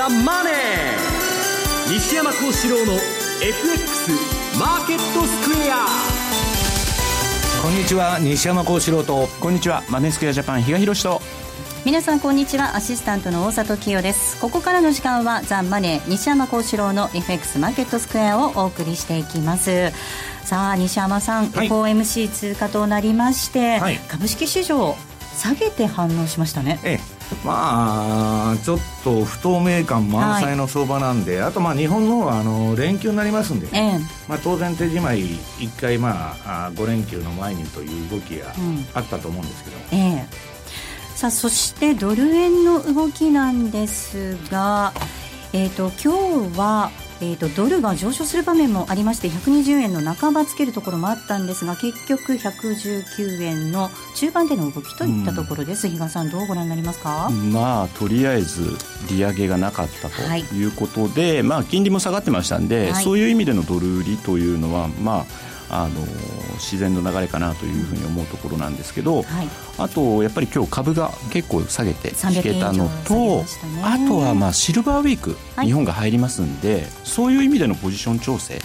ザ・マネー」西山幸四郎の FX マーケットスクエア。こんにちは西山幸四郎と。こんにちはマネースクエアジャパン比嘉宏と。皆さんこんにちは。アシスタントの大里清です。ここからの時間はザ・マネー西山幸四郎の FX マーケットスクエアをお送りしていきます。さあ西山さん、はい、FOMC 通過となりまして、はい、株式市場下げて反応しましたね。ええまあちょっと不透明感満載の相場なんで、はい、あとまあ日本のはあの連休になりますんで、えまあ、当然手仕舞い1回まあ5連休の前にという動きがあったと思うんですけど、うん、え。さあそしてドル円の動きなんですが、えーと今日はえーと、ドルが上昇する場面もありまして120円の半ばつけるところもあったんですが結局119円の中盤での動きといったところです、うん、比嘉さんどうご覧になりますか？まあとりあえず利上げがなかったとい。うことで、はい、まあ金利も下がってましたんで、はい、そういう意味でのドル売りというのはまああの自然の流れかなというふうに思うところなんですけど、はい、あとやっぱり今日株が結構下げて引けたのと、ね、あとはまあシルバーウィーク、はい、日本が入りますんでそういう意味でのポジション調整、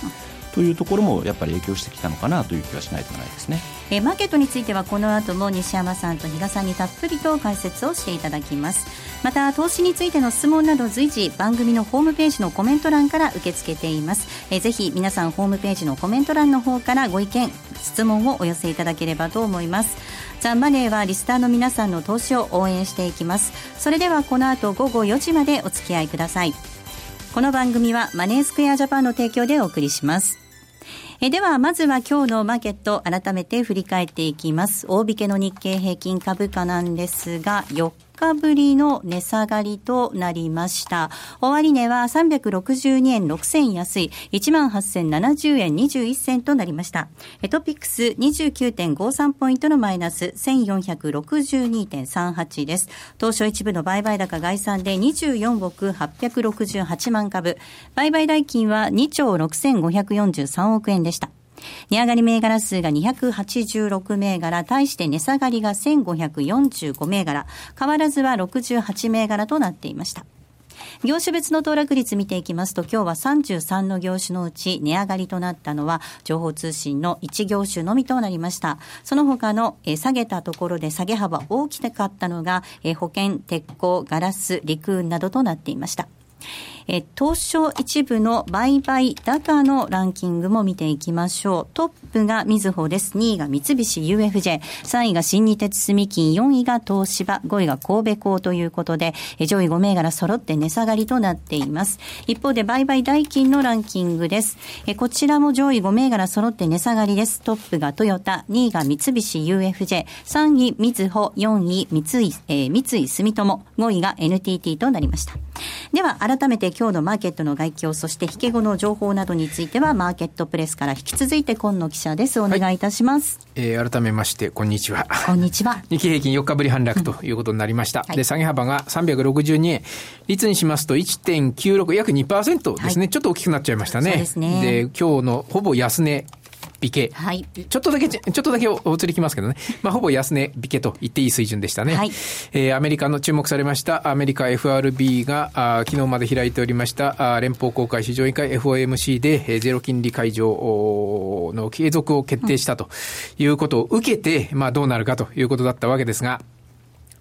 というところもやっぱり影響してきたのかなという気はしないとないですね。えー、マーケットについてはこの後も西山さんと比嘉さんにたっぷりと解説をしていただきます。また投資についての質問など随時番組のホームページのコメント欄から受け付けています、えー、ぜひ皆さんホームページのコメント欄の方からご意見質問をお寄せいただければと思います。ザ・マネーはリスターの皆さんの投資を応援していきます。それではこの後午後4時までお付き合いください。この番組はマネースクエアジャパンの提供でお送りします。えでは、まずは今日のマーケット、改めて振り返っていきます。大引けの日経平均株価なんですが、4日ぶりの値下がりとなりました。終値は362円6銭安い18,070円21銭となりました。トピックス29.53ポイントのマイナス1462.38です。当初一部の売買高概算で24億868万株。売買代金は2兆6543億円でした。値上がり銘柄数が286銘柄、対して値下がりが1545銘柄、変わらずは68銘柄となっていました。業種別の騰落率見ていきますと、今日は33の業種のうち値上がりとなったのは、情報通信の1業種のみとなりました。その他の、下げたところで下げ幅大きかったのが、保険、鉄鋼、ガラス、陸運などとなっていました。え東証一部の売買高のランキングも見ていきましょう。トップがみずほです。2位が三菱 UFJ、3位が新日鉄住金、4位が東芝、5位が神戸港ということで、上位5銘柄揃って値下がりとなっています。一方で売買代金のランキングです。えこちらも上位5銘柄揃って値下がりです。トップがトヨタ、2位が三菱 UFJ、3位みずほ、4位三井、えー、三井住友、5位が NTT となりました。では改めて今日のマーケットの概況、そして引け後の情報などについては、マーケットプレスから引き続いて今野記者です。お願いいたします。はい、えー、改めまして、こんにちは。こんにちは。日経平均4日ぶり反落ということになりました。うんはい、で、下げ幅が362円。率にしますと1.96、約2%ですね、はい、ちょっと大きくなっちゃいましたね。そうですね。で、今日のほぼ安値引け。はい。ちょっとだけ、ちょっとだけお釣りきますけどね。まあ、ほぼ安値引けと言っていい水準でしたね。はい。えー、アメリカの注目されましたアメリカ FRB が、あ昨日まで開いておりましたあ連邦公開市場委員会 FOMC で、えー、ゼロ金利解除の継続を決定したということを受けて、まあ、どうなるかということだったわけですが、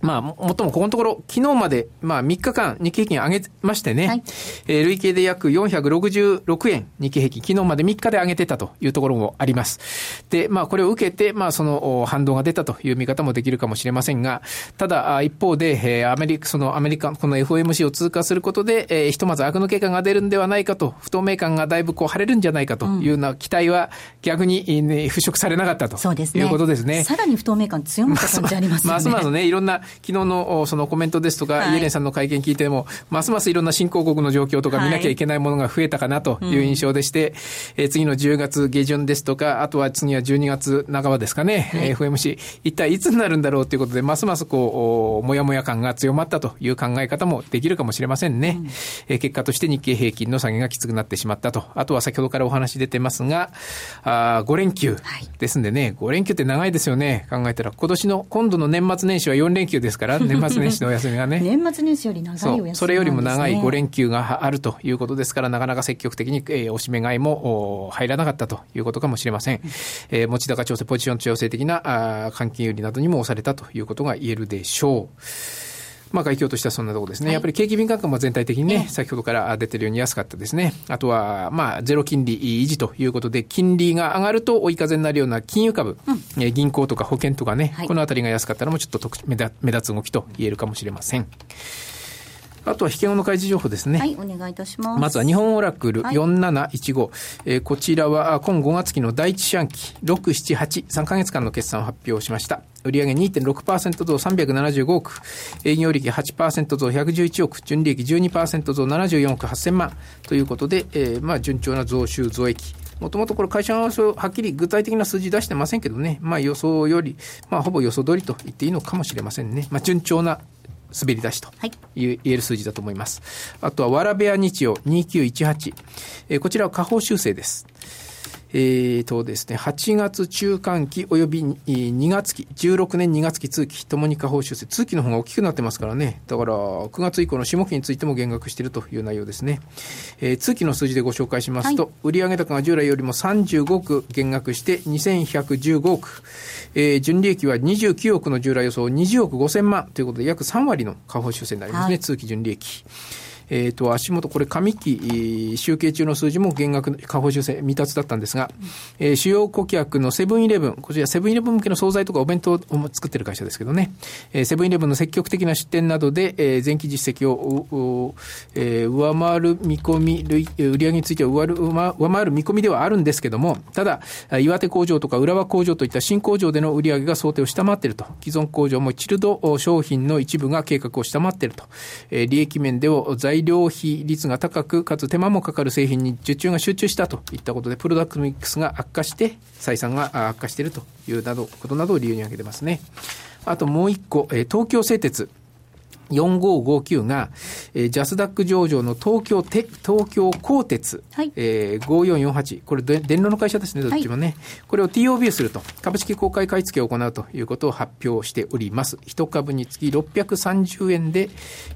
まあ、もっともここのところ、昨日まで、まあ、3日間、日経平均上げましてね、はい、えー、累計で約466円、日経平均、昨日まで3日で上げてたというところもあります。で、まあ、これを受けて、まあ、その反動が出たという見方もできるかもしれませんが、ただ、一方で、えー、アメリカ、そのアメリカ、この FOMC を通過することで、えー、ひとまず悪の結果が出るんではないかと、不透明感がだいぶこう晴れるんじゃないかというような期待は、逆に、ね、払拭されなかったということですね。さらに不透明感強まった感じありますね。ますますね、いろんな昨日のそのコメントですとか、はい、イエレンさんの会見聞いても、ますますいろんな新興国の状況とか見なきゃいけないものが増えたかなという印象でして、はいうん、え次の10月下旬ですとか、あとは次は12月半ばですかね、はい、FMC、一体いつになるんだろうということで、ますますこう、もやもや感が強まったという考え方もできるかもしれませんね。うん、え結果として日経平均の下げがきつくなってしまったと。あとは先ほどからお話出てますが、あ5連休ですんでね、5連休って長いですよね。考えたら、今年の、今度の年末年始は4連休休ですから、年末年始のお休みがね。年末年始より長いお休み、ね、それよりも長い5連休があるということですから、なかなか積極的に、えー、おしめ買いも入らなかったということかもしれません。えー、持ち高調整、ポジション調整的なあ換金売りなどにも押されたということが言えるでしょう。まあ、外況としてはそんなところですね、はい、やっぱり景気敏感感も全体的にね、先ほどから出てるように安かったですね。あとは、まあ、ゼロ金利維持ということで、金利が上がると追い風になるような金融株、うん、銀行とか保険とかね、はい、このあたりが安かったのもちょっと目立つ動きと言えるかもしれません。あとは引け後の開示情報ですね。はい、お願いいたします。まずは日本オラクル4715。はい、えー、こちらは今5月期の第一四半期6、7、8、3ヶ月間の決算を発表しました。売上2.6%増375億、営業利益8%増111億、純利益12%増74億8000万ということで、えー、まあ順調な増収増益。もともとこれ会社ははっきり具体的な数字出してませんけどね、まあ予想より、まあほぼ予想通りと言っていいのかもしれませんね。まあ順調な滑り出しと言える数字だと思います。あとは、わらべや日曜2918。えー、こちらは下方修正です。えーとですね、8月中間期及び2月期、16年2月期通期ともに下方修正、通期の方が大きくなってますからね、だから9月以降の下期についても減額しているという内容ですね。えー、通期の数字でご紹介しますと、はい、売上高が従来よりも35億減額して2115億、えー、純利益は29億の従来予想20億5000万ということで約3割の下方修正になりますね、はい、通期純利益。えっ、ー、と、足元、これ上期集計中の数字も減額、下方修正未達だったんですが、えー、主要顧客のセブンイレブン、こちらセブンイレブン向けの惣菜とかお弁当を作ってる会社ですけどね、えー、セブンイレブンの積極的な出店などで、えー、前期実績を、えー、上回る見込み、売り上げについては上回る見込みではあるんですけども、ただ、岩手工場とか浦和工場といった新工場での売り上げが想定を下回っていると、既存工場もチルド商品の一部が計画を下回っていると、えー、利益面でを材料費率が高く、かつ手間もかかる製品に受注が集中したといったことで、プロダクトミックスが悪化して、採算が悪化しているというなどことなどを理由に挙げてますね。あともう一個、え東京製鉄。4559が、えー、ジャスダック上場の東京て、東京鋼鉄、はい、えー、5448、これ電炉の会社ですね、どっちもね。はい、これを TOB すると、株式公開買い付けを行うということを発表しております。一株につき630円で、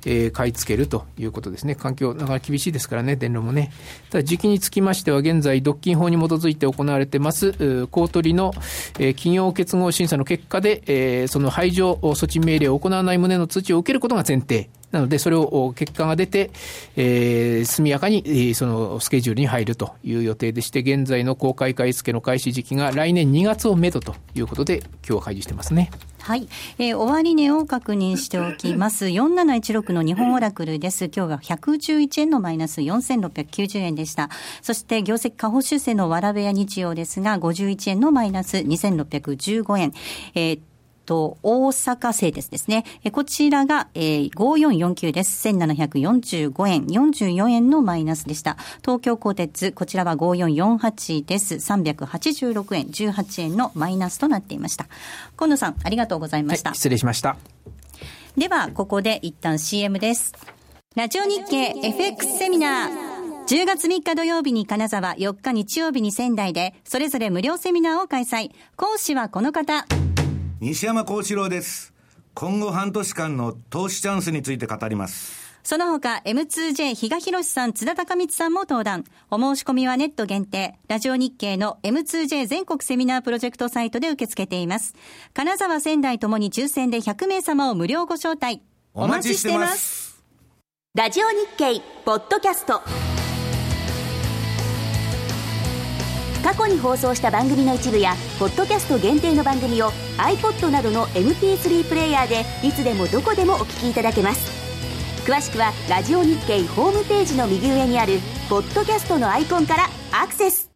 えー、買い付けるということですね。環境、なかなか厳しいですからね、電炉もね。ただ、時期につきましては、現在、独禁法に基づいて行われてます、公取の、えー、企業結合審査の結果で、えー、その排除措置命令を行わない旨の通知を受けることが前提。なので、それを結果が出て、えー、速やかに、そのスケジュールに入るという予定でして、現在の公開買い付けの開始時期が来年2月をめどということで、今日は開示してますね。はい。えー、終値を確認しておきます。4716の日本オラクルです。今日は111円のマイナス4690円でした。そして、業績下方修正のわらべや日曜ですが、51円のマイナス2615円。えーと、大阪製鉄ですね。こちらが、えー、5449です。1745円、44円のマイナスでした。東京鋼鉄、こちらは5448です。386円、18円のマイナスとなっていました。今野さん、ありがとうございました。はい、失礼しました。では、ここで一旦 CM です。ラジオ日経 FX セミナー。10月3日土曜日に金沢、4日日曜日に仙台で、それぞれ無料セミナーを開催。講師はこの方。西山幸四郎です。今後半年間の投資チャンスについて語ります。その他、M2J 比嘉博さん、津田隆光さんも登壇。お申し込みはネット限定。ラジオ日経の M2J 全国セミナープロジェクトサイトで受け付けています。金沢仙台ともに抽選で100名様を無料ご招待。お待ちしてます。ラジオ日経、ポッドキャスト。過去に放送した番組の一部やポッドキャスト限定の番組を iPod などの MP3 プレイヤーでいつでもどこでもお聞きいただけます。詳しくはラジオ日経ホームページの右上にあるポッドキャストのアイコンからアクセス。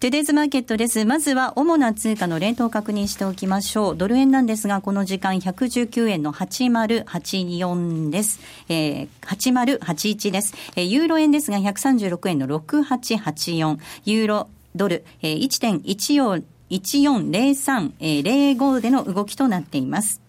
トゥデイズマーケットです。まずは主な通貨の連動を確認しておきましょう。ドル円なんですが、この時間119円の8084です。えー、8081です。えー、ユーロ円ですが136円の6884。ユーロドル、えー、1.14 1403-05での動きとなっています。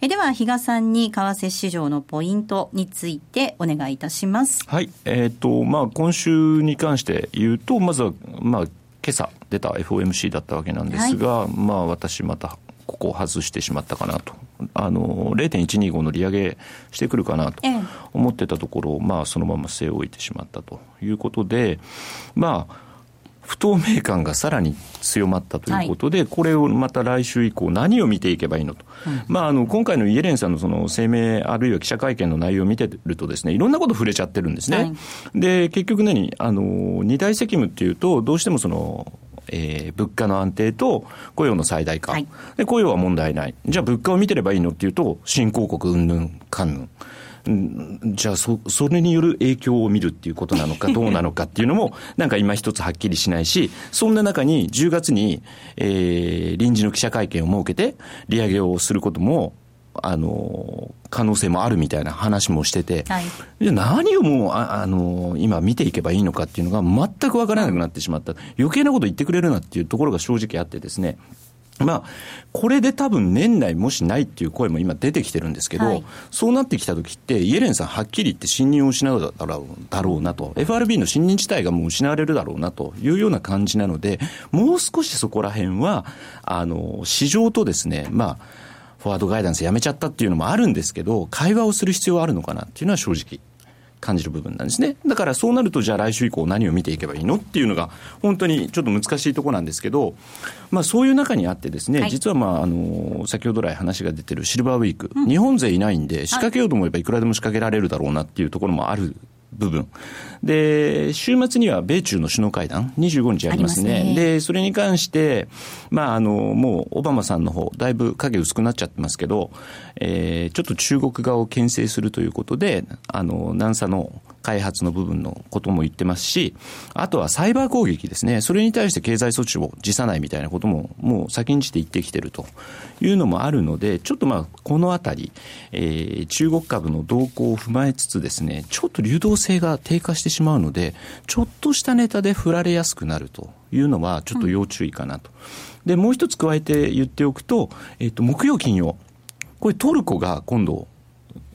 えでは、比嘉さんに為替市場のポイントについてお願いいたします。はい。えっ、ー、と、まあ、今週に関して言うと、まずは、まあ、今朝出た FOMC だったわけなんですが、はい、まあ、私またここを外してしまったかなと。あの、0.125の利上げしてくるかなと思ってたところを、まあ、そのまま据え置いてしまったということで、まあ、不透明感がさらに強まったということで、はい、これをまた来週以降、何を見ていけばいいのと、うん、まあ、あの今回のイエレンさんのその声明、あるいは記者会見の内容を見てるとです、ね、いろんなこと触れちゃってるんですね。はい、で結局何？あの、二大責務っていうと、どうしてもその、えー、物価の安定と雇用の最大化、はい、で雇用は問題ない、じゃあ物価を見てればいいのっていうと、新興国うんぬんかんぬん。じゃあそ、それによる影響を見るっていうことなのか、どうなのかっていうのも、なんか今一つはっきりしないし、そんな中に10月に、えー、臨時の記者会見を設けて、利上げをすることも、あの、可能性もあるみたいな話もしてて、はい、じゃ何をもう、ああの、今見ていけばいいのかっていうのが全くわからなくなってしまった。余計なこと言ってくれるなっていうところが正直あってですね、まあ、これで多分年内もしないっていう声も今出てきてるんですけど、はい、そうなってきた時って、イエレンさんはっきり言って信任を失うだろうだろうなと、FRB の信任自体がもう失われるだろうなというような感じなので、もう少しそこら辺は、あの、市場とですね、まあ、フォワードガイダンスやめちゃったっていうのもあるんですけど、会話をする必要はあるのかなっていうのは正直感じる部分なんですね。だからそうなると、じゃあ来週以降何を見ていけばいいの？っていうのが、本当にちょっと難しいところなんですけど、まあそういう中にあってですね、はい、実はまあ、あの、先ほど来話が出てるシルバーウィーク、うん、日本勢いないんで、仕掛けようと思えばいくらでも仕掛けられるだろうなっていうところもある部分。で、週末には米中の首脳会談、25日ありますね。すねで、それに関して、まあ、あの、もう、オバマさんの方、だいぶ影薄くなっちゃってますけど、えー、ちょっと中国側を牽制するということで、あの、南沙の開発の部分のことも言ってますし、あとはサイバー攻撃ですね。それに対して経済措置を辞さないみたいなことも、もう先んじて言ってきてるというのもあるので、ちょっとまあ、このあたり、えー、中国株の動向を踏まえつつですね、ちょっと流動性が低下してしまうので、ちょっとしたネタで振られやすくなるというのは、ちょっと要注意かなと。で、もう一つ加えて言っておくと、えっ、ー、と、木曜金曜、これトルコが今度、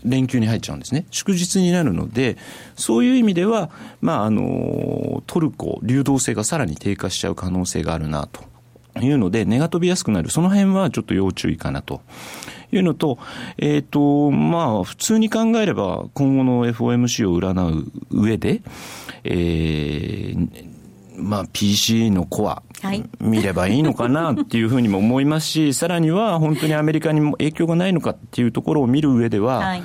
連休に入っちゃうんですね。祝日になるので、そういう意味では、まあ、あの、トルコ、流動性がさらに低下しちゃう可能性があるな、というので、値が飛びやすくなる。その辺はちょっと要注意かなと。いうのと、えっ、ー、と、まあ、普通に考えれば、今後の FOMC を占う上で、えー、まあ、PC のコア、見ればいいのかなっていうふうにも思いますし、さらには本当にアメリカにも影響がないのかっていうところを見る上では、はい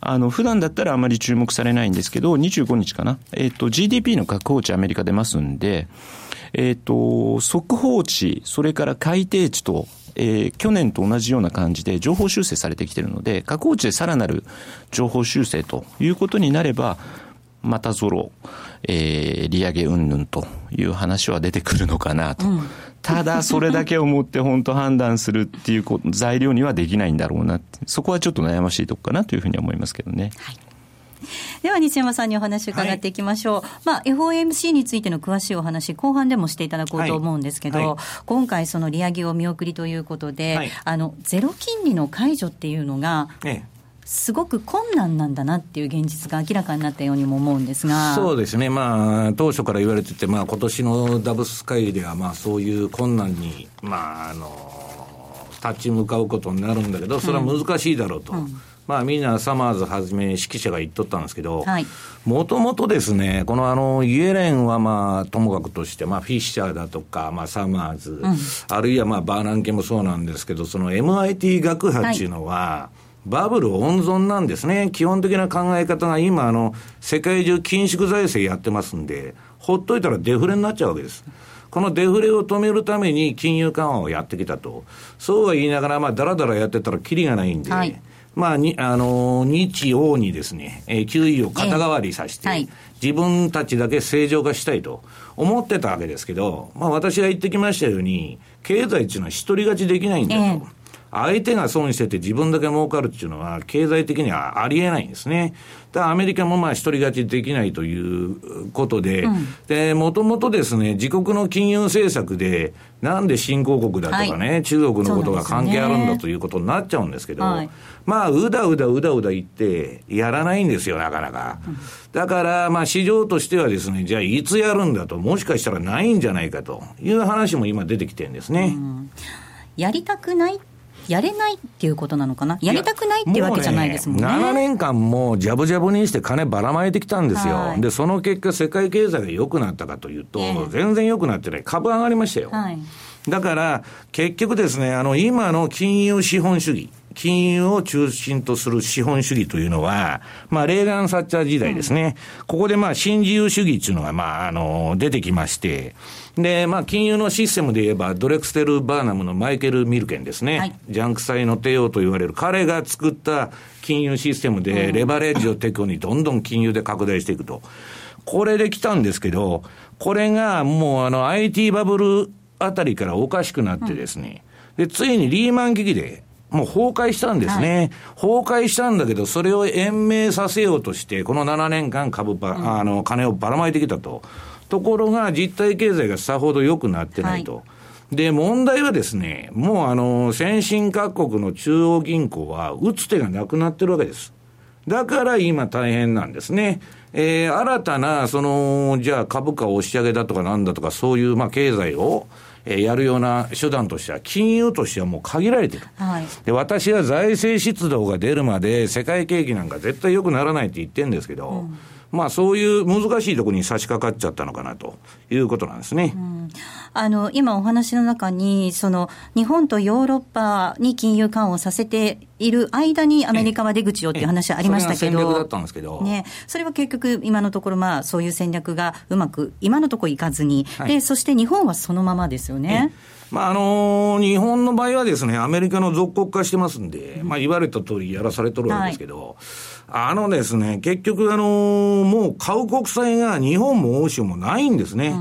あの、普段だったらあまり注目されないんですけど、25日かな？えっ、ー、と、GDP の確保値アメリカ出ますんで、えっ、ー、と、速報値、それから改定値と、えー、去年と同じような感じで情報修正されてきているので、確保値でさらなる情報修正ということになれば、またゾロ、えー、利上げ云々という話は出てくるのかなと。うん、ただ、それだけをもって本当判断するっていう材料にはできないんだろうな。そこはちょっと悩ましいとこかなというふうに思いますけどね。はい。では西山さんにお話を伺っていきましょう、はい、まあ、FOMC についての詳しいお話、後半でもしていただこうと思うんですけど、はい。はい、今回、その利上げを見送りということで、あのゼロ金利の解除っていうのが、ええすごく困難なんだなっていう現実が明らかになったようにも思うんですが。そうですね、まあ、当初から言われてて、まあ今年のダブス会議では、まあ、そういう困難に、まあ、あの立ち向かうことになるんだけど、それは難しいだろうと。うん。うんまあ、みんなサマーズはじめ指揮者が言っとったんですけど、もともとですね、このあの、イエレンはまあ、ともかくとして、まあ、フィッシャーだとか、まあ、サマーズ、うん、あるいはまあ、バーナンケもそうなんですけど、その MIT 学派っていうのは、はいバブル温存なんですね。基本的な考え方が今、あの、世界中緊縮財政やってますんで、ほっといたらデフレになっちゃうわけです。このデフレを止めるために金融緩和をやってきたと。そうは言いながら、まあ、だらだらやってたらきりがないんで、はい、まあ、に、あの、日王にですね、えー、給位を肩代わりさせて、はい、自分たちだけ正常化したいと思ってたわけですけど、まあ、私が言ってきましたように、経済っていうのは一人勝ちできないんだと。えー相手が損してて自分だけ儲かるっていうのは、経済的にはありえないんですね。だからアメリカもまあ一人勝ちできないということで、うん、で、もともとですね、自国の金融政策で、なんで新興国だとかね、はい、中国のことが関係あるんだということになっちゃうんですけど、はい、まあ、うだうだうだうだ言って、やらないんですよ、なかなか。だから、まあ、市場としてはですね、じゃあ、いつやるんだと、もしかしたらないんじゃないかという話も今出てきてるんですね。やりたくないやれないっていうことなのかな、やりたくないっていうわけじゃないですもんね。ね7年間もじゃぶじゃぶにして金ばらまいてきたんですよ、はい、でその結果、世界経済が良くなったかというと、えー、全然良くなってない、株上がりましたよ。はい、だから、結局ですね、あの今の金融資本主義、金融を中心とする資本主義というのは、まあ、レーガン・サッチャー時代ですね。うん、ここでまあ、新自由主義っていうのが、まあ、あの、出てきまして、で、まあ、金融のシステムで言えば、ドレクステル・バーナムのマイケル・ミルケンですね。はい、ジャンク債の帝王と言われる、彼が作った金融システムで、レバレッジをテクにどんどん金融で拡大していくと。これで来たんですけど、これがもうあの IT バブルあたりからおかしくなってですね、で、ついにリーマン危機で、もう崩壊したんですね、はい、崩壊したんだけど、それを延命させようとして、この7年間株ば、うん、あの、金をばらまいてきたと。ところが、実体経済がさほど良くなってないと。はい、で、問題はですね、もうあの、先進各国の中央銀行は、打つ手がなくなってるわけです。だから今大変なんですね。えー、新たな、その、じゃあ株価押し上げだとかなんだとか、そういう、まあ、経済を、えやるような手段としては、金融としてはもう限られてる。はい、で、私は財政出動が出るまで、世界景気なんか絶対良くならないって言ってるんですけど、うんまあ、そういう難しいところに差し掛かっちゃったのかなということなんですね。うん、あの今お話の中に、その日本とヨーロッパに金融緩和をさせている間にアメリカは出口をっていう話ありましたけど、戦略だったんですけど、ね、それは結局、今のところ、まあ、そういう戦略がうまく、今のところいかずに、はい、でそして日本はそのままですよね。まああのー、日本の場合はですね、アメリカの属国化してますんで、まあ、言われた通りやらされとるわけですけど、はいあのですね、結局、あのー、もう買う国債が日本も欧州もないんですね。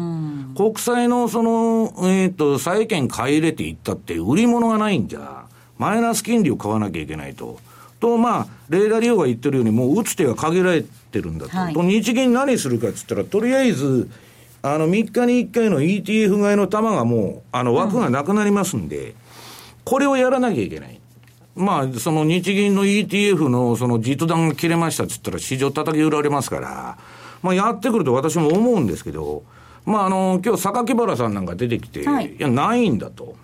国債のその、えっ、ー、と、債券買い入れていったって売り物がないんじゃ、マイナス金利を買わなきゃいけないと。と、まあ、レーダー利用が言ってるように、もう打つ手が限られてるんだと。はい、と、日銀何するかっつったら、とりあえず、あの、3日に1回の ETF 買いの玉がもう、あの、枠がなくなりますんで、うん、これをやらなきゃいけない。まあ、その日銀の ETF のその実弾が切れましたって言ったら市場叩き売られますから、まあやってくると私も思うんですけど、まああの、今日榊原さんなんか出てきて、はい、いや、ないんだと。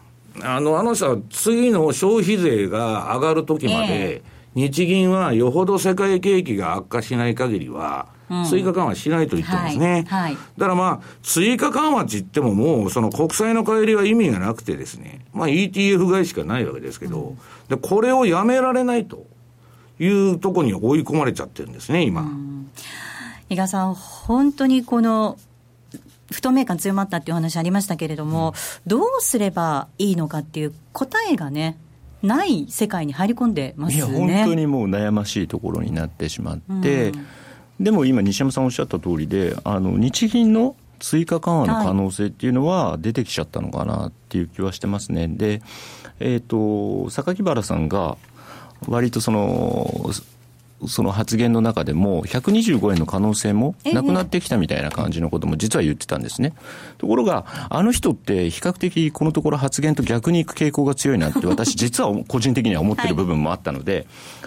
あの、あの人は次の消費税が上がる時まで、えー、日銀はよほど世界景気が悪化しない限りは、追加緩和しないと言ってますね。はい。はい、だからまあ、追加緩和って言ってももう、その国債の帰りは意味がなくてですね、まあ ETF 買いしかないわけですけど、うん、で、これをやめられないというところに追い込まれちゃってるんですね、今。伊賀さん、本当にこの、不透明感強まったっていう話ありましたけれども、うん、どうすればいいのかっていう答えがね、ない世界に入り込んでますよね。いや、本当にもう悩ましいところになってしまって、うんでも今、西山さんおっしゃった通りで、あの日銀の追加緩和の可能性っていうのは出てきちゃったのかなっていう気はしてますね。で、えっ、ー、と、榊原さんが、割とその、その発言の中でも、125円の可能性もなくなってきたみたいな感じのことも実は言ってたんですね。ところが、あの人って比較的このところ発言と逆にいく傾向が強いなって、私実は個人的には思ってる部分もあったので、はい、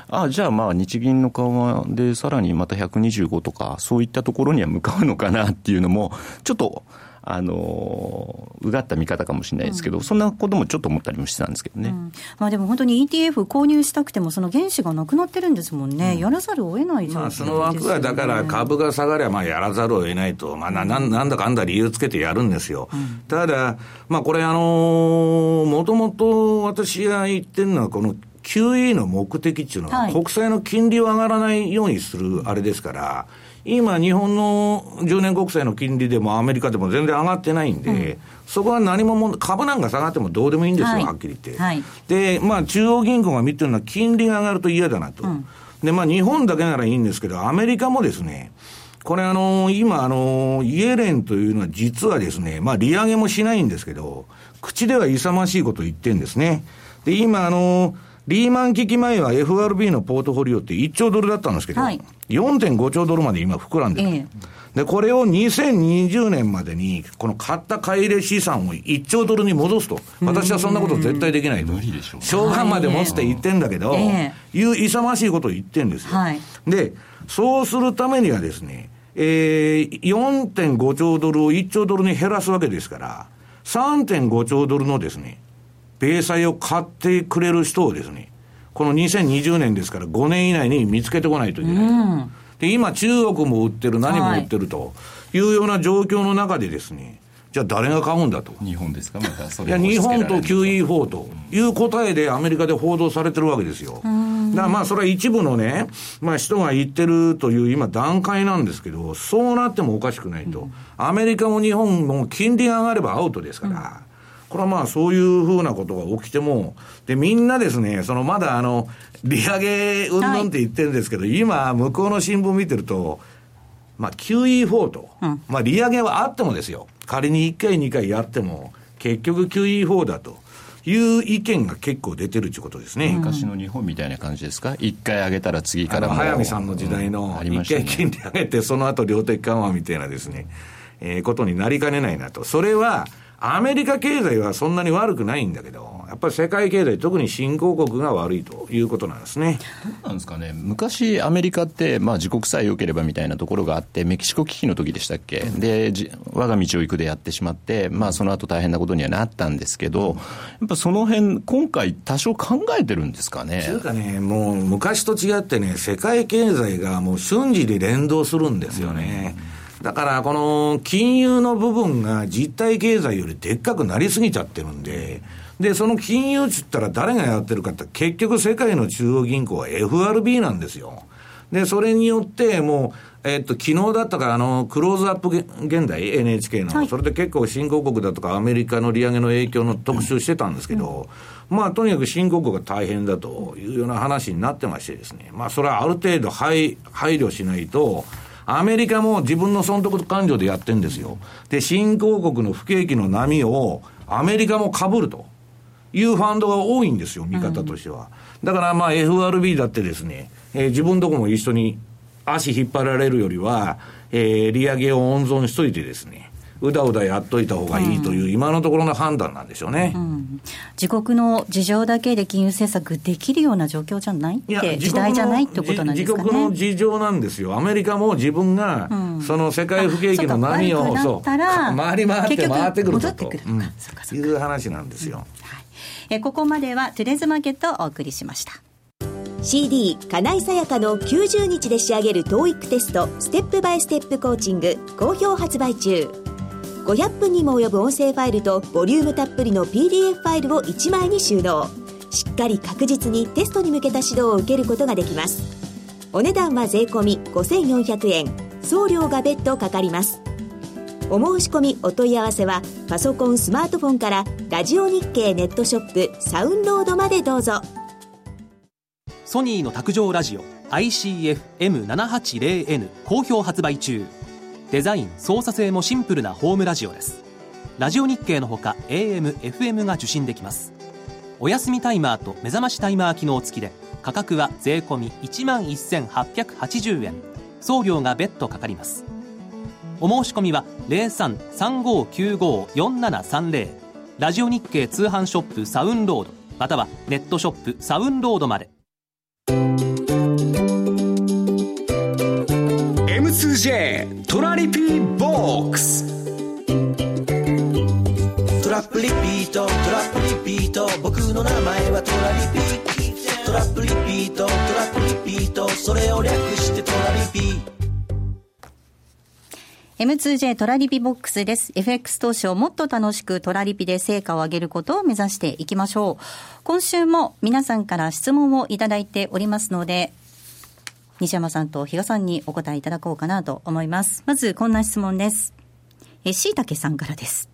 ああ、じゃあまあ日銀の緩和でさらにまた125とか、そういったところには向かうのかなっていうのも、ちょっと、あのうがった見方かもしれないですけど、うん、そんなこともちょっと思ったりもしてたんですけどね、うん、まあ、でも本当に ETF 購入したくても、その原資がなくなってるんですもんね、うん、やらざるを得ないね、まあ、その枠はだから株が下がりゃ、まあ、やらざるを得ないと、まあな、なんだかんだ理由つけてやるんですよ。ただ、まあ、これ、あのもともと私が言ってるのは、この QE の目的っていうのは、はい、国債の金利を上がらないようにするあれですから、今、日本の10年国債の金利でもアメリカでも全然上がってないんで、うん、そこは何もも株なんか下がってもどうでもいいんですよ、はい、はっきり言って。はい、で、まあ、中央銀行が見てるのは金利が上がると嫌だなと。うん、で、まあ、日本だけならいいんですけど、アメリカもですね、これあの、今あの、イエレンというのは実はですね、まあ利上げもしないんですけど、口では勇ましいことを言ってんですね。で、今あの、リーマン危機前は FRB のポートフォリオって1兆ドルだったんですけど、はい、4.5兆ドルまで今膨らんでる。ええで、これを2020年までに、この買った買い入れ資産を1兆ドルに戻すと。私はそんなこと絶対できないと。無理でしょう。償還まで持つって言ってんだけど、えー、いう勇ましいことを言ってんですよ。はい、で、そうするためにはですね、えー、4.5兆ドルを1兆ドルに減らすわけですから、3.5兆ドルのですね、米債を買ってくれる人をですね、この2020年ですから5年以内に見つけてこないといけない。うんで、今中国も売ってる、何も売ってるというような状況の中でですね、じゃあ誰が買うんだと。日本ですか？またそれいや、日本と QE4 という答えでアメリカで報道されてるわけですよ。だからまあそれは一部のね、まあ人が言ってるという今段階なんですけど、そうなってもおかしくないと。アメリカも日本も金利が上がればアウトですから。これはまあそういうふうなことが起きても、で、みんなですね、そのまだあの、利上げうんぬんって言ってるんですけど、はい、今、向こうの新聞見てると、まあ QE4 と、うん、まあ利上げはあってもですよ、仮に1回、2回やっても、結局 QE4 だと。いう意見が結構出てるということですね。昔の日本みたいな感じですか？一回上げたら次からも。早見さんの時代の、一回金利上げて、その後量的緩和みたいなですね、えー、ことになりかねないなと。それは、アメリカ経済はそんなに悪くないんだけど、やっぱり世界経済、特に新興国が悪いということなんですね。どうなんですかね、昔、アメリカって、まあ、自国さえ良ければみたいなところがあって、メキシコ危機の時でしたっけ、うん、で、我が道を行くでやってしまって、まあ、その後大変なことにはなったんですけど、やっぱその辺今回、多少考えてるんですかね？というかね、もう昔と違ってね、世界経済がもう瞬時で連動するんですよね。うんだから、この金融の部分が実体経済よりでっかくなりすぎちゃってるんで、で、その金融っつったら誰がやってるかって、結局世界の中央銀行は FRB なんですよ。で、それによって、もう、えっと、昨日だったか、あの、クローズアップ現代、NHK の、はい、それで結構新興国だとか、アメリカの利上げの影響の特集してたんですけど、うん、まあ、とにかく新興国が大変だというような話になってましてですね、まあ、それはある程度配配慮しないと、アメリカも自分の損得感情でやってんですよ。で、新興国の不景気の波をアメリカも被るというファンドが多いんですよ、見方としては。だからまあ FRB だってですね、えー、自分とこも一緒に足引っ張られるよりは、えー、利上げを温存しといてですね、うだうだやっといた方がいいという、今のところの判断なんでしょうね、うん、自国の事情だけで金融政策できるような状況じゃないって、時代じゃないってことなんですかね。自国の事情なんですよ、アメリカも自分が、その世界不景気の波を、そう回り回って回ってくると。いう話なんですよ。はい、えここまではトゥレーズマーケットをお送りしました。CD 金井さやかの90日で仕上げる TOEIC テストステップバイステップコーチング好評発売中500分にも及ぶ音声ファイルとボリュームたっぷりの PDF ファイルを1枚に収納。しっかり確実にテストに向けた指導を受けることができます。お値段は税込5400円。送料が別途かかります。お申し込みお問い合わせはパソコンスマートフォンからラジオ日経ネットショップサウンロードまでどうぞ。ソニーの卓上ラジオ ICF-M780N 好評発売中。デザイン操作性もシンプルなホームラジオです。ラジオ日経のほか AM、FM が受信できます。お休みタイマーと目覚ましタイマー機能付きで価格は税込1万1880円。送料が別途かかります。お申し込みは0335954730ラジオ日経通販ショップサウンロードまたはネットショップサウンロードまで。M2J トラリピーボックス。トラップリピートトラップリピート。僕の名前はトラリピトラップリピートトラップリピート。それを略してトラリピ。M2J トラリピボックスです。FX 投資をもっと楽しくトラリピで成果を上げることを目指していきましょう。今週も皆さんから質問をいただいておりますので、西山さんと比嘉さんにお答えいただこうかなと思います。まず、こんな質問です。え、しいたけさんからです。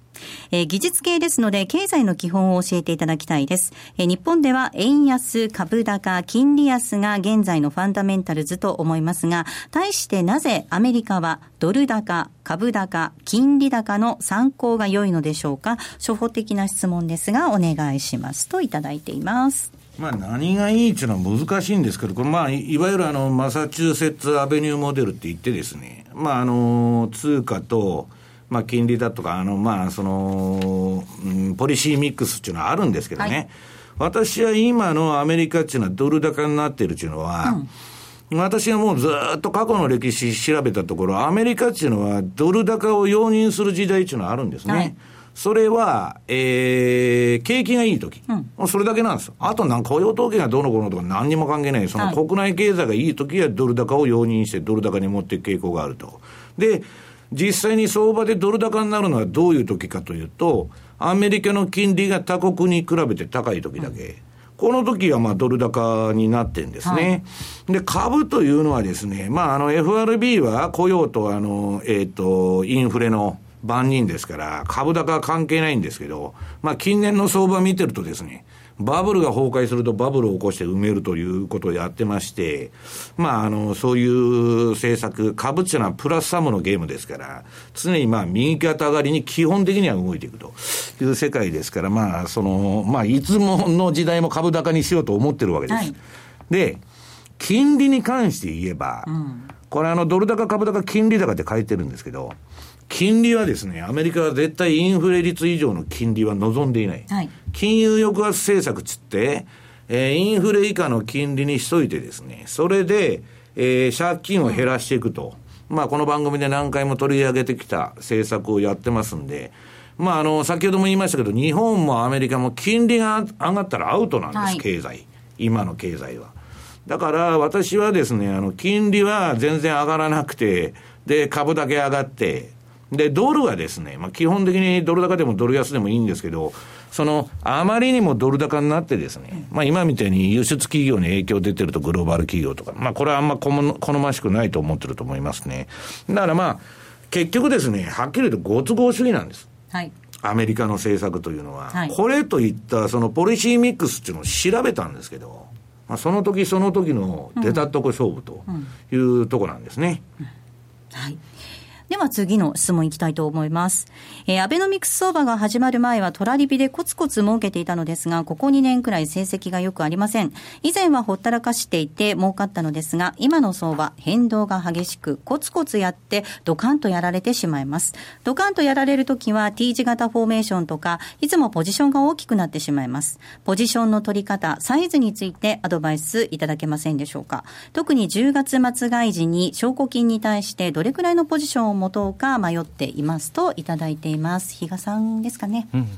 え、技術系ですので、経済の基本を教えていただきたいです。え、日本では円安、株高、金利安が現在のファンダメンタルズと思いますが、対してなぜアメリカはドル高、株高、金利高の参考が良いのでしょうか？初歩的な質問ですが、お願いしますといただいています。まあ、何がいいっていうのは難しいんですけど、これまあ、いわゆるあのマサチューセッツ・アベニューモデルって言ってですね、まあ、あの通貨と、まあ、金利だとか、あのまあそのうん、ポリシーミックスっていうのはあるんですけどね、はい、私は今のアメリカっていうのはドル高になってるっていうのは、うん、私はもうずっと過去の歴史調べたところ、アメリカっていうのはドル高を容認する時代っていうのはあるんですね。はいそれは、えー、景気がいいとき、うん、それだけなんです。あと、なん雇用統計がどうのこうのとか何にも関係ない。その国内経済がいいときはドル高を容認してドル高に持っていく傾向があると。で、実際に相場でドル高になるのはどういうときかというと、アメリカの金利が他国に比べて高いときだけ。うんこの時はまあドル高になってんですね。はい、で、株というのはですね、まああの FRB は雇用とあの、えっ、ー、と、インフレの万人ですから、株高は関係ないんですけど、まあ、近年の相場見てるとですね、バブルが崩壊するとバブルを起こして埋めるということをやってまして、まあ、あの、そういう政策、株っていうのはプラスサムのゲームですから、常にまあ、右肩上がりに基本的には動いていくという世界ですから、まあ、その、まあ、いつもの時代も株高にしようと思ってるわけです。はい、で、金利に関して言えば、うん、これあの、ドル高株高金利高って書いてるんですけど、金利はですね、アメリカは絶対インフレ率以上の金利は望んでいない。はい、金融抑圧政策つって、えー、インフレ以下の金利にしといてですね、それで、えー、借金を減らしていくと。まあ、この番組で何回も取り上げてきた政策をやってますんで、まあ、あの、先ほども言いましたけど、日本もアメリカも金利が上がったらアウトなんです、はい、経済。今の経済は。だから私はですね、あの、金利は全然上がらなくて、で、株だけ上がって、で、ドルはですね、まあ、基本的にドル高でもドル安でもいいんですけど、その、あまりにもドル高になってですね、まあ今みたいに輸出企業に影響出てるとグローバル企業とか、まあこれはあんま好ましくないと思ってると思いますね。だからまあ、結局ですね、はっきり言うとご都合主義なんです。はい。アメリカの政策というのは、はい、これといったそのポリシーミックスっていうのを調べたんですけど、まあ、その時その時の出たとこ勝負というとこなんですね。うんうん、はい。では次の質問いきたいと思います。えー、アベノミクス相場が始まる前はトラリピでコツコツ儲けていたのですが、ここ2年くらい成績がよくありません。以前はほったらかしていて儲かったのですが、今の相場、変動が激しく、コツコツやってドカンとやられてしまいます。ドカンとやられるときは T 字型フォーメーションとか、いつもポジションが大きくなってしまいます。ポジションの取り方、サイズについてアドバイスいただけませんでしょうか。特に10月末外時に証拠金に対してどれくらいのポジションを持とうか迷っていますといただいています。比嘉さんですかね。うん。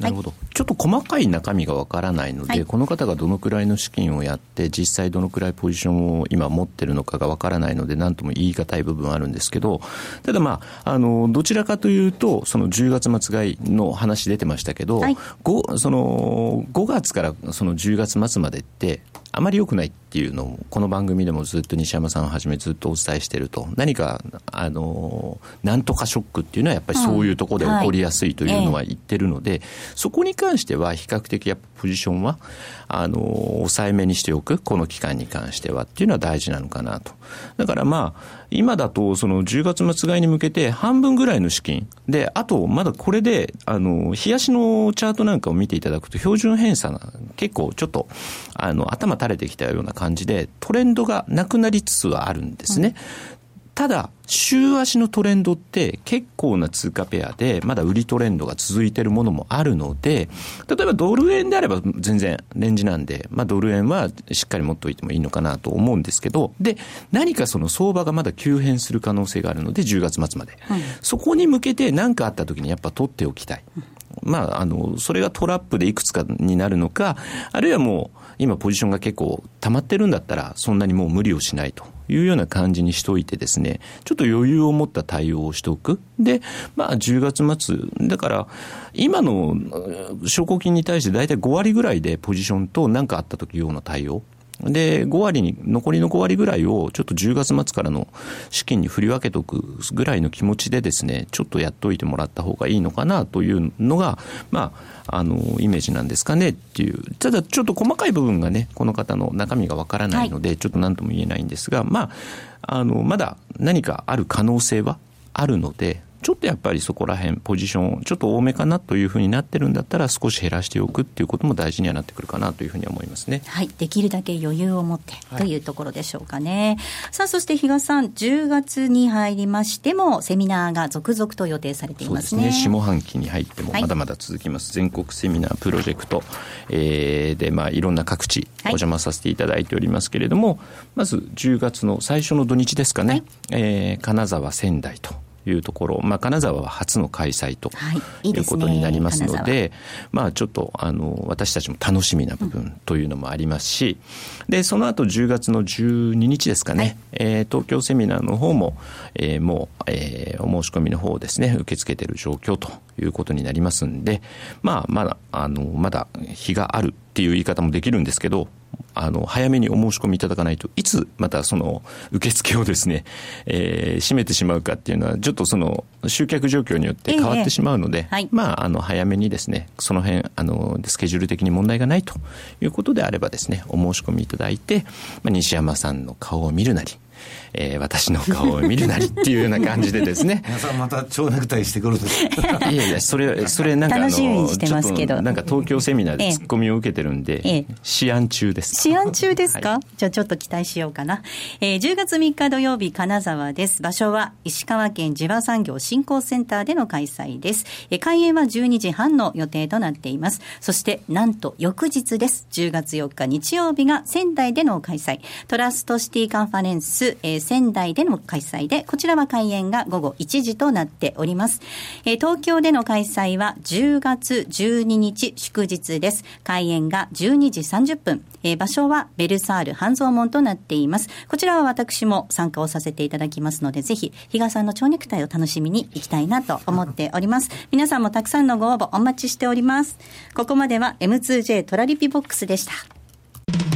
なるほど、はい、ちょっと細かい中身がわからないので、はい、この方がどのくらいの資金をやって、実際どのくらいポジションを今持ってるのかがわからないので、なんとも言い難い部分はあるんですけど、ただまあ、あの、どちらかというと、その10月末買いの話出てましたけど、はい、5, その5月からその10月末までって、あまり良くないっていうのを、この番組でもずっと西山さんをはじめずっとお伝えしてると、何か、あの、なんとかショックっていうのはやっぱりそういうところで起こりやすいというのは言ってるので、そこに関しては比較的やっぱポジションは、あの、抑えめにしておく、この期間に関してはっていうのは大事なのかなと。だからまあ、今だとその10月末買いに向けて半分ぐらいの資金。で、あとまだこれで、あの、冷やしのチャートなんかを見ていただくと標準偏差が結構ちょっと、あの、頭垂れてきたような感じで、トレンドがなくなりつつはあるんですね。ただ、週足のトレンドって結構な通貨ペアで、まだ売りトレンドが続いているものもあるので、例えばドル円であれば全然レンジなんで、まあドル円はしっかり持っておいてもいいのかなと思うんですけど、で、何かその相場がまだ急変する可能性があるので、10月末まで。はい、そこに向けて何かあった時にやっぱ取っておきたい。まあ、あの、それがトラップでいくつかになるのか、あるいはもう、今ポジションが結構溜まってるんだったら、そんなにもう無理をしないというような感じにしておいてですね、ちょっと余裕を持った対応をしておく。で、まあ10月末、だから今の証拠金に対して大体5割ぐらいでポジションと何かあった時用の対応。で、5割に、残りの5割ぐらいをちょっと10月末からの資金に振り分けておくぐらいの気持ちでですね、ちょっとやっといてもらった方がいいのかなというのが、まあ、あの、イメージなんですかねっていう。ただ、ちょっと細かい部分がね、この方の中身がわからないので、はい、ちょっと何とも言えないんですが、まあ、あの、まだ何かある可能性はあるので、ちょっとやっぱりそこら辺、ポジション、ちょっと多めかなというふうになってるんだったら、少し減らしておくっていうことも大事にはなってくるかなというふうに思いますね。はい。できるだけ余裕を持ってというところでしょうかね。はい、さあ、そして比嘉さん、10月に入りましても、セミナーが続々と予定されていますね。そうですね。下半期に入ってもまだまだ続きます。はい、全国セミナープロジェクト、えー、で、まあ、いろんな各地、お邪魔させていただいておりますけれども、はい、まず10月の最初の土日ですかね、はい、えー、金沢、仙台と。いうところ、まあ、金沢は初の開催ということになりますので、まあ、ちょっとあの私たちも楽しみな部分というのもありますし、でその後10月の12日ですかね、はい、えー、東京セミナーの方も、えー、もう、えー、お申し込みの方をですね受け付けている状況ということになりますんで、まあ、まだあのまだ日があるっていう言い方もできるんですけどあの、早めにお申し込みいただかないといつまたその受付をですね、えー、閉めてしまうかっていうのは、ちょっとその集客状況によって変わってしまうので、ええはい、まあ、あの、早めにですね、その辺、あの、スケジュール的に問題がないということであればですね、お申し込みいただいて、まあ、西山さんの顔を見るなり、えー、私の顔を見るなりっていうような感じでですね。皆さんまた蝶ネクタイしてくる いやいや、それ、それなんかあの、ちょっとなんか東京セミナーでツッコミを受けてるんで、ええ、試案中です。試案中ですか、はい、じゃあちょっと期待しようかな。えー、10月3日土曜日、金沢です。場所は石川県地場産業振興センターでの開催です。えー、開演は12時半の予定となっています。そして、なんと翌日です。10月4日日曜日が仙台での開催。トラストシティカンファレンス、えー、仙台での開催で、こちらは開演が午後1時となっております。えー、東京での開催は10月12日祝日です。開演が12時30分。えー、場所はベルサール半蔵門となっています。こちらは私も参加をさせていただきますので、ぜひ、比嘉さんの蝶ネクタイを楽しみに行きたいなと思っております。皆さんもたくさんのご応募お待ちしております。ここまでは M2J トラリピボックスでした。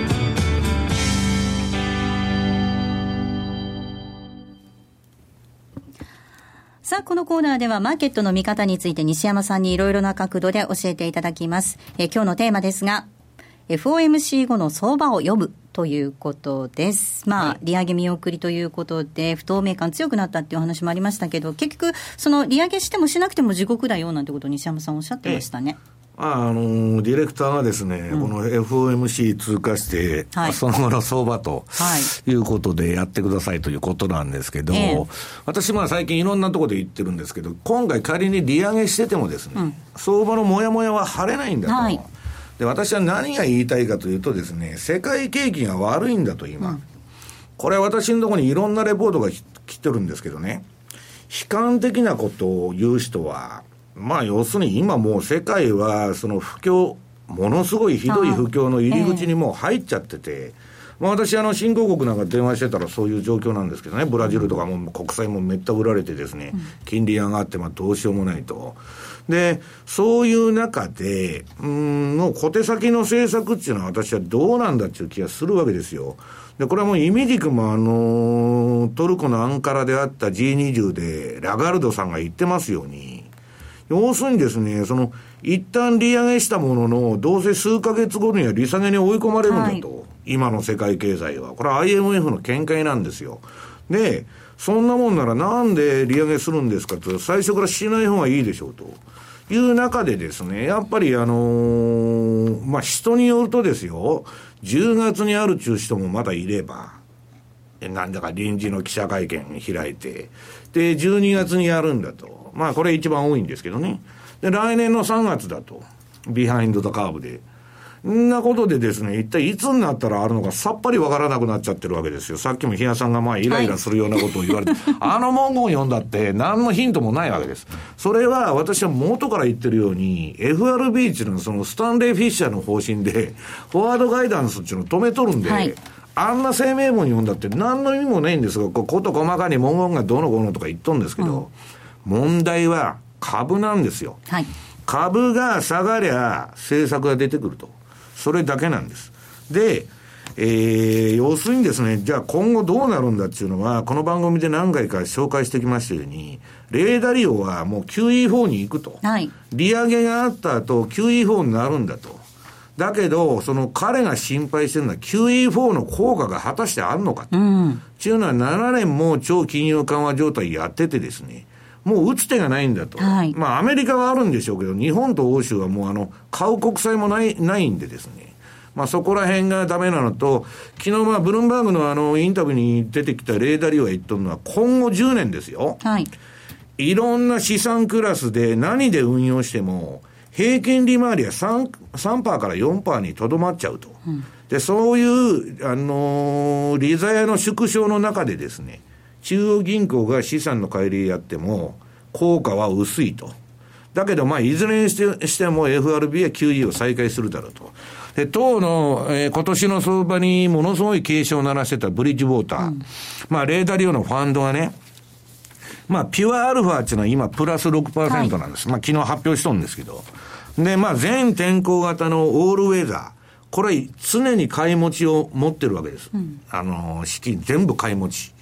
さあ、このコーナーではマーケットの見方について西山さんにいろいろな角度で教えていただきます。え今日のテーマですが、FOMC 後の相場を読むということです。まあ、利上げ見送りということで、不透明感強くなったっていう話もありましたけど、結局、その利上げしてもしなくても地獄だよなんてことを西山さんおっしゃってましたね。ああのディレクターがですね、うん、この FOMC 通過して、はい、その後の相場と、はい、いうことでやってくださいということなんですけど、えー、私、まあ最近いろんなところで言ってるんですけど、今回仮に利上げしててもですね、うん、相場のもやもやは晴れないんだと。はい。で、私は何が言いたいかというとですね、世界景気が悪いんだと今。うん、これは私のところにいろんなレポートが来てるんですけどね、悲観的なことを言う人は、まあ要するに今もう世界はその不況、ものすごいひどい不況の入り口にもう入っちゃってて、まあ、私、あの、新興国なんか電話してたらそういう状況なんですけどね、ブラジルとかも国債もめった売られてですね、金利上がって、まあ、どうしようもないと。で、そういう中で、うん、の小手先の政策っていうのは私はどうなんだっていう気がするわけですよ。で、これはもうイミジクもあの、トルコのアンカラであった G20 でラガルドさんが言ってますように、要するにですね、その、一旦利上げしたものの、どうせ数ヶ月後には利下げに追い込まれるんだと。はい、今の世界経済は。これは IMF の見解なんですよ。で、そんなもんならなんで利上げするんですかと、最初からしない方がいいでしょうと。いう中でですね、やっぱりあのー、まあ、人によるとですよ、10月にある中止人もまだいれば、なんだか臨時の記者会見開いて、で、12月にやるんだと。まあ、これ一番多いんですけどね。で、来年の3月だと。ビハインド・ザ・カーブで。んなことでですね、一体いつになったらあるのかさっぱりわからなくなっちゃってるわけですよ。さっきも日野さんがまあイライラするようなことを言われて、はい、あの文言を読んだって何のヒントもないわけです。それは私は元から言ってるように、FRB っていうのはそのスタンレー・フィッシャーの方針で、フォワードガイダンスっていうのを止めとるんで、はいあんな声明文読んだって何の意味もないんですが、こと細かに文言がどうのこうのとか言っとんですけど、うん、問題は株なんですよ。はい、株が下がりゃ政策が出てくると。それだけなんです。で、えー、要するにですね、じゃあ今後どうなるんだっていうのは、この番組で何回か紹介してきましたように、レーダリオはもう QE4 に行くと。はい。利上げがあった後、QE4 になるんだと。だけど、その彼が心配してるのは QE4 の効果が果たしてあるのかと。うん。っていうのは7年も超金融緩和状態やっててですね、もう打つ手がないんだと。はい、まあ、アメリカはあるんでしょうけど、日本と欧州はもうあの、買う国債もない、ないんでですね。まあ、そこら辺がダメなのと、昨日まあ、ブルームバーグのあの、インタビューに出てきたレーダリオが言っとるのは、今後10年ですよ。はい。いろんな資産クラスで何で運用しても、平均利回りは 3%, 3から4%にとどまっちゃうと。うん、で、そういう、あのー、利ざやの縮小の中でですね、中央銀行が資産の乖離やっても、効果は薄いと。だけど、まあ、いずれにしてしても FRB は QE を再開するだろうと。で、当の、えー、今年の相場にものすごい警鐘を鳴らしてたブリッジウォーター。うん、まあ、レーダー量のファンドがね、まあ、ピュアアルファっていうのは今プラス6%なんです。はい、まあ、昨日発表しとんですけど。で、まあ、全天候型のオールウェザー。これ、常に買い持ちを持ってるわけです。うん、あの、資金全部買い持ち。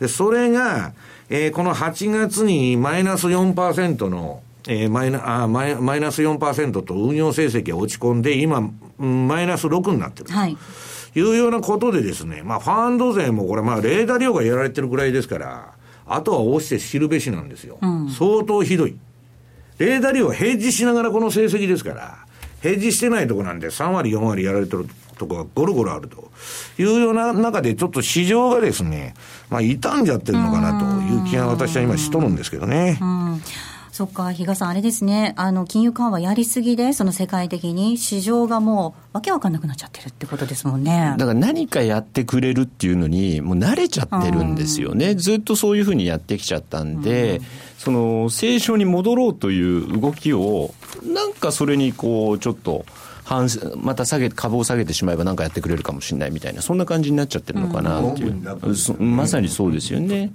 で、それが、えー、この8月にマイナス4%の、えー、マイナあマイマイナス4%と運用成績が落ち込んで、今、マイナス6になってる。はい。いうようなことでですね、まあ、ファンド税もこれ、まあ、レーダー量がやられてるぐらいですから、あとは押して知るべしなんですよ。うん、相当ひどい。レーダー量はヘッジしながらこの成績ですから、ヘッジしてないとこなんで3割、4割やられてるとこがゴロゴロあるというような中で、ちょっと市場がですね、まあ、傷んじゃってるのかなという気が私は今しとるんですけどね。そっか、比嘉さん、あれですね、あの金融緩和やりすぎで、その世界的に市場がもう、わけわかんなくなっちゃってるってことですもんね。だから何かやってくれるっていうのに、もう慣れちゃってるんですよね、ずっとそういうふうにやってきちゃったんで、うん、その正常に戻ろうという動きを、なんかそれにこう、ちょっと。半また下げ株を下げてしまえば何かやってくれるかもしれないみたいなそんな感じになっちゃってるのかなっていう、うん、まさにそうですよね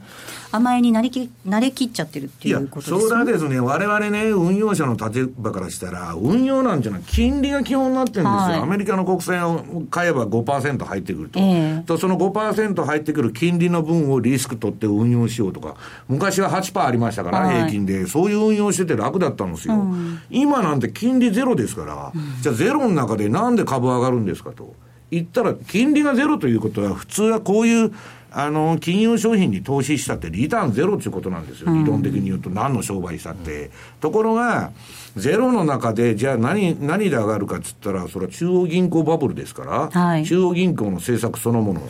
甘えになりき慣れきっちゃってるっていうことですね。それはですね、我々ね、運用者の立場からしたら、運用なんていうのは金利が基本になってるんですよ。はい、アメリカの国債を買えば5%入ってくると。えー、とその5%入ってくる金利の分をリスク取って運用しようとか、昔は8%ありましたから、はい、平均で、そういう運用してて楽だったんですよ。うん、今なんて金利ゼロですから、うん、じゃあゼロの中でなんで株上がるんですかと。言ったら、金利がゼロということは、普通はこういうあの、金融商品に投資したってリターンゼロっていうことなんですよ。理論的に言うと何の商売したって。ところが、ゼロの中で、じゃあ何、何で上がるかっつったら、それは中央銀行バブルですから、はい、中央銀行の政策そのもの。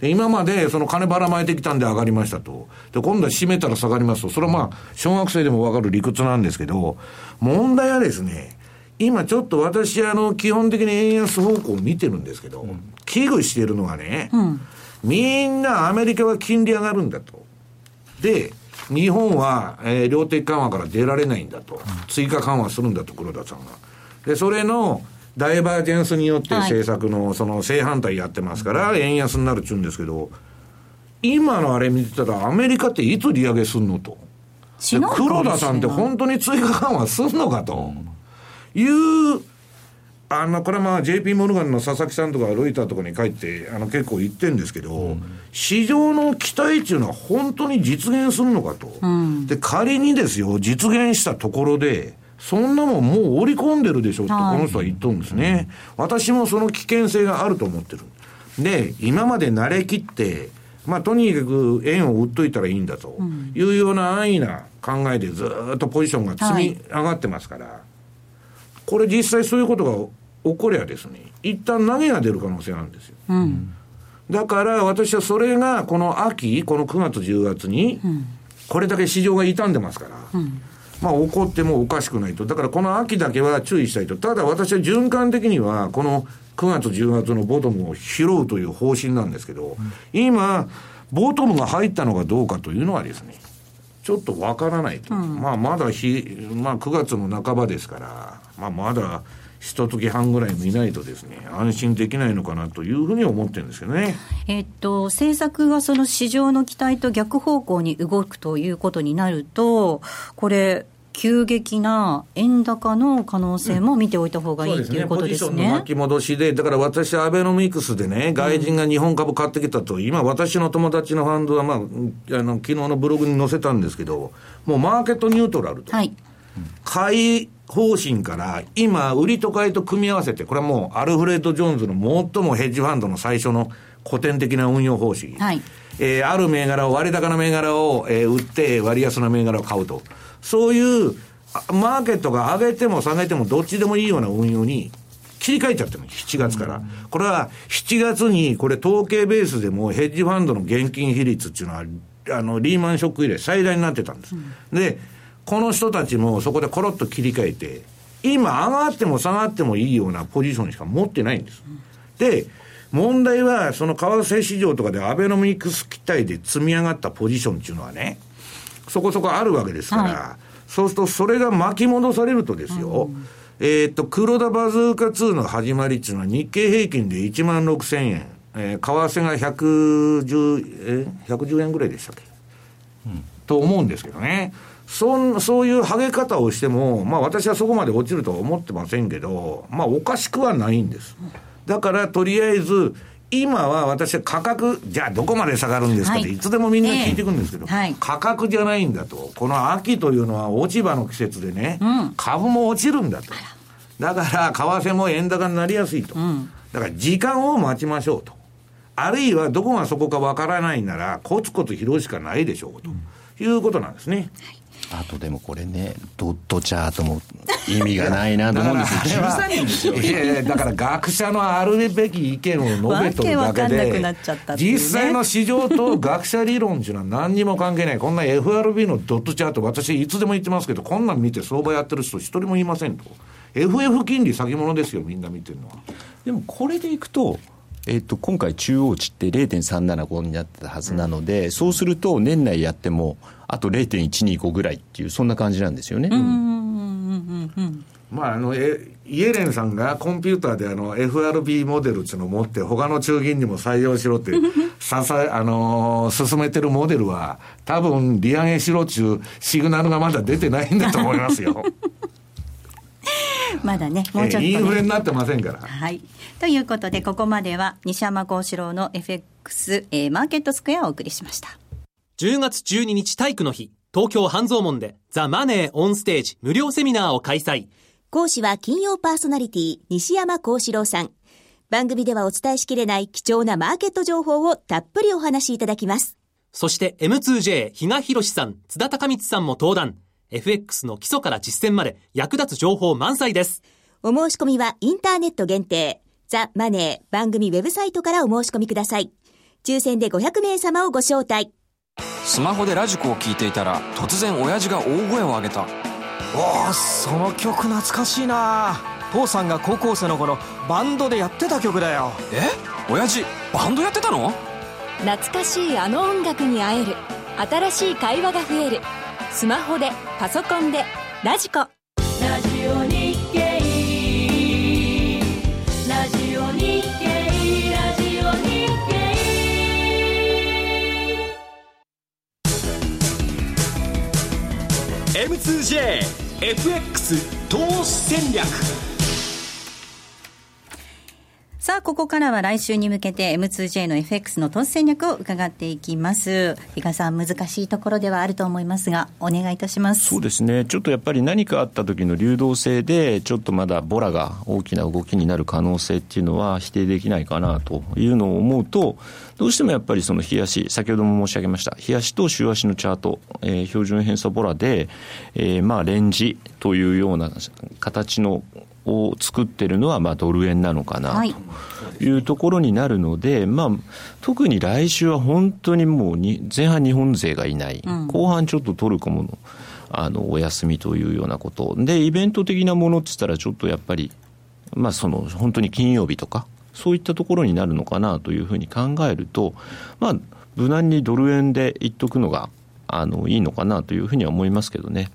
で今までその金ばらまいてきたんで上がりましたと。で、今度は閉めたら下がりますと。それはまあ、小学生でもわかる理屈なんですけど、問題はですね、今ちょっと私、あの、基本的に円安方向を見てるんですけど、うん、危惧しているのはね、うんみんなアメリカは金利上がるんだと。で、日本は、えー、量的緩和から出られないんだと。追加緩和するんだと、黒田さんが。で、それの、ダイバージェンスによって政策の、その正反対やってますから、円安になるっちゅうんですけど、今のあれ見てたら、アメリカっていつ利上げすんのと。黒田さんって本当に追加緩和すんのかと。いうあの、これはまあ JP モルガンの佐々木さんとかロイターとかに書いて、あの結構言ってるんですけど、うん、市場の期待っていうのは本当に実現するのかと。うん、で、仮にですよ、実現したところで、そんなもんもう織り込んでるでしょって、この人は言っとるんですね。私もその危険性があると思ってる。で、今まで慣れきって、まあ、とにかく円を売っといたらいいんだというような安易な考えでずっとポジションが積み上がってますから、はい、これ実際そういうことが起こりゃですね、一旦投げが出る可能性なんですよ。うん、だから私はそれがこの秋、この9月、10月に、これだけ市場が傷んでますから、うん、まあ起こってもおかしくないと。だからこの秋だけは注意したいと。ただ私は循環的には、この9月、10月のボトムを拾うという方針なんですけど、今、ボトムが入ったのかどうかというのはですね、ちょっとわからないと。うん、まあまだ日、まあ9月の半ばですから、まあまだ、一月半ぐらい見ないとですね、安心できないのかなというふうに思ってるんですけどね。えっと、政策がその市場の期待と逆方向に動くということになると、これ、急激な円高の可能性も見ておいた方がいい、うん、ということですね。ポジションの巻き戻しで、だから私、アベノミクスでね、外人が日本株買ってきたと、うん、今、私の友達のファンドは、まあ、あの昨日のブログに載せたんですけど、もうマーケットニュートラルと。はい、買い方針から、今、売りと買いと組み合わせて、これはもう、アルフレッド・ジョーンズの最もヘッジファンドの最初の古典的な運用方針。はい。えー、ある銘柄を、割高な銘柄を、えー、売って、割安な銘柄を買うと。そういう、マーケットが上げても下げてもどっちでもいいような運用に切り替えちゃってる7月から。これは7月に、これ統計ベースでもヘッジファンドの現金比率っていうのは、あの、リーマンショック以来最大になってたんです。うん、で、この人たちもそこでコロッと切り替えて、今上がっても下がってもいいようなポジションしか持ってないんです。で、問題は、その為替市場とかでアベノミクス期待で積み上がったポジションっていうのはね、そこそこあるわけですから、はい、そうするとそれが巻き戻されるとですよ、うん、えっと、黒田バズーカ2の始まりっていうのは日経平均で1万6000円、えー、為替が110、え、110円ぐらいでしたっけ、うん、と思うんですけどね。そそういう剥げ方をしても、まあ私はそこまで落ちるとは思ってませんけど、まあおかしくはないんです。だからとりあえず、今は私は価格、じゃあどこまで下がるんですかって、い、つでもみんな聞いてくるんですけど、はい、価格じゃないんだと。この秋というのは落ち葉の季節でね、うん、株も落ちるんだと。だから、為替も円高になりやすいと。うん、だから時間を待ちましょうと。あるいはどこがそこかわからないなら、コツコツ拾うしかないでしょうと、いうことなんですね。はいあとでもこれね、ドットチャートも意味がないなと思うんですよ。13人ですよ。いやいや、だから学者のあるべき意見を述べとるだけで、ね、実際の市場と学者理論っていうのは何にも関係ない。こんな FRB のドットチャート、私いつでも言ってますけど、こんなん見て相場やってる人一人もいませんと。FF 金利先物ですよ、みんな見てるのは。でもこれでいくと、えっと、今回、中央値って0.375になってたはずなので、うん、そうすると年内やっても、あと0.125ぐらいっていう、そんな感じなんですよね。まあ、あの、え、イエレンさんがコンピューターであの FRB モデルっていうのを持って他の中銀にも採用しろってささ、あのー、進めてるモデルは多分利上げしろっちゅうシグナルがまだ出てないんだと思いますよ。まだね、もうちょっと、ね、インフレになってませんから。はい。ということで、ここまでは西山幸四郎の FX、えー、マーケットスクエアをお送りしました。10月12日体育の日、東京半蔵門でザ・マネー・オン・ステージ無料セミナーを開催。講師は金曜パーソナリティ西山幸四郎さん。番組ではお伝えしきれない貴重なマーケット情報をたっぷりお話しいただきます。そして M2J 比嘉博さん、津田隆光さんも登壇。FX の基礎から実践まで役立つ情報満載です。お申し込みはインターネット限定。ザ・マネー番組ウェブサイトからお申し込みください。抽選で500名様をご招待。スマホでラジコを聞いていたら突然親父が大声を上げた。おおその曲懐かしいな。父さんが高校生の頃バンドでやってた曲だよ。え？親父バンドやってたの？懐かしいあの音楽に会える。新しい会話が増える。スマホでパソコンでラジコ M2JFX 投資戦略。さあ、ここからは来週に向けて M2J の FX の投資戦略を伺っていきます。比嘉さん、難しいところではあると思いますが、お願いいたします。そうですね。ちょっとやっぱり何かあった時の流動性で、ちょっとまだボラが大きな動きになる可能性っていうのは否定できないかなというのを思うと、どうしてもやっぱりその日足、先ほども申し上げました、日足と週足のチャート、えー、標準偏差ボラで、えー、まあレンジというような形のを作ってるのはまあドル円なのかなというところになるので、まあ、特に来週は本当にもうに前半日本勢がいない、後半ちょっとトルコもあのお休みというようなこと。でイベント的なものって言ったらちょっとやっぱり、まあ、その本当に金曜日とかそういったところになるのかなというふうに考えると、まあ、無難にドル円で言っとくのがあのいいのかなというふうには思いますけどね。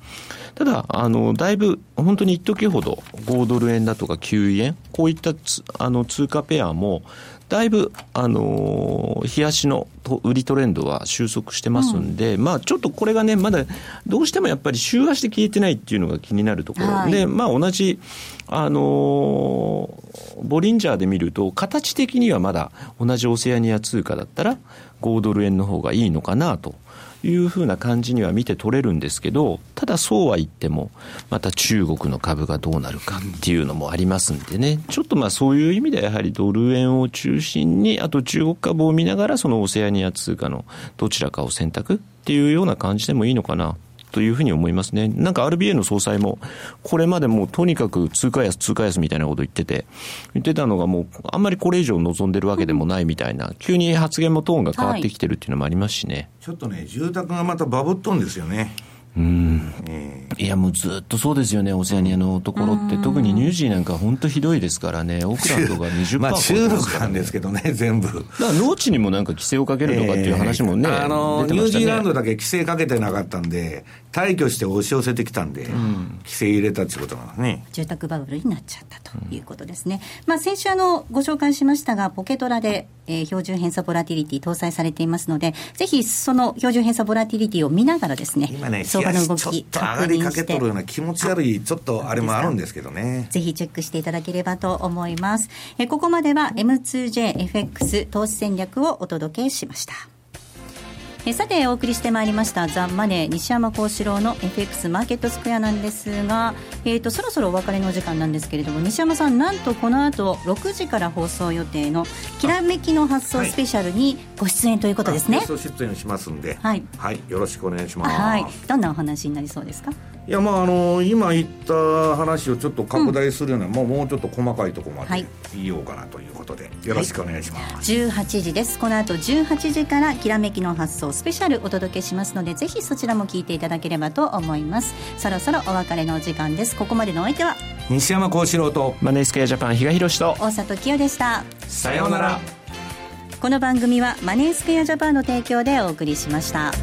ただ、あの、だいぶ、本当に一時ほど、5ドル円だとか9円、こういったあの通貨ペアも、だいぶ、あのー、冷やしの売りトレンドは収束してますんで、うん、まあちょっとこれがね、まだどうしてもやっぱり週足で消えてないっていうのが気になるところ、はい、で、まあ同じ、あのー、ボリンジャーで見ると、形的にはまだ同じオセアニア通貨だったら、5ドル円の方がいいのかなと。いうふうな感じには見て取れるんですけど、ただそうは言っても、また中国の株がどうなるかっていうのもありますんでね、ちょっとまあそういう意味ではやはりドル円を中心に、あと中国株を見ながらそのオセアニア通貨のどちらかを選択っていうような感じでもいいのかな。というふうに思いますね。なんか RBA の総裁も、これまでもうとにかく通貨安、通貨安みたいなこと言ってて、言ってたのがもう、あんまりこれ以上望んでるわけでもないみたいな、急に発言もトーンが変わってきてるっていうのもありますしね。はい、ちょっとね、住宅がまたバブっとんですよね。うん、いやもうずっとそうですよね、オセアニアのところって、特にニュージーなんか本当ひどいですからね、オークランドが20%まあ中国なんですけどね、全部。だから農地にもなんか規制をかけるとかっていう話もね、えー、あの、ね、ニュージーランドだけ規制かけてなかったんで、退去して押し寄せてきたんで、うん、規制入れたっていうことなんですね。住宅バブルになっちゃったということですね。うん、まあ先週あの、ご紹介しましたが、ポケトラで、えー、標準偏差ボラティリティ搭載されていますので、ぜひその標準偏差ボラティリティを見ながらですね、今ね、相場の動き、上がりかけとるような気持ち悪い、ちょっとあれもあるんですけどね。ぜひチェックしていただければと思います。えここまでは M2JFX 投資戦略をお届けしました。えさてお送りしてまいりました「ザ・マネー西山幸四郎の FX マーケットスクエア」なんですが、えーと、そろそろお別れの時間なんですけれども西山さんなんとこの後6時から放送予定の「きらめきの発想スペシャル」にご出演ということですね。はい、出演しますんで、はい、はい、よろしくお願いします。はい、どんなお話になりそうですか？いやまああの今言った話をちょっと拡大するような、うん、もうもうちょっと細かいところまで言おうかなということで、はい、よろしくお願いします、はい、18時です。この後18時から「きらめきの発想スペシャル」お届けしますのでぜひそちらも聞いていただければと思います。そろそろお別れの時間です。ここまでのお相手は西山幸四郎とマネースケアジャパン比嘉宏と大里清でした。さようなら。この番組はマネースケアジャパンの提供でお送りしました。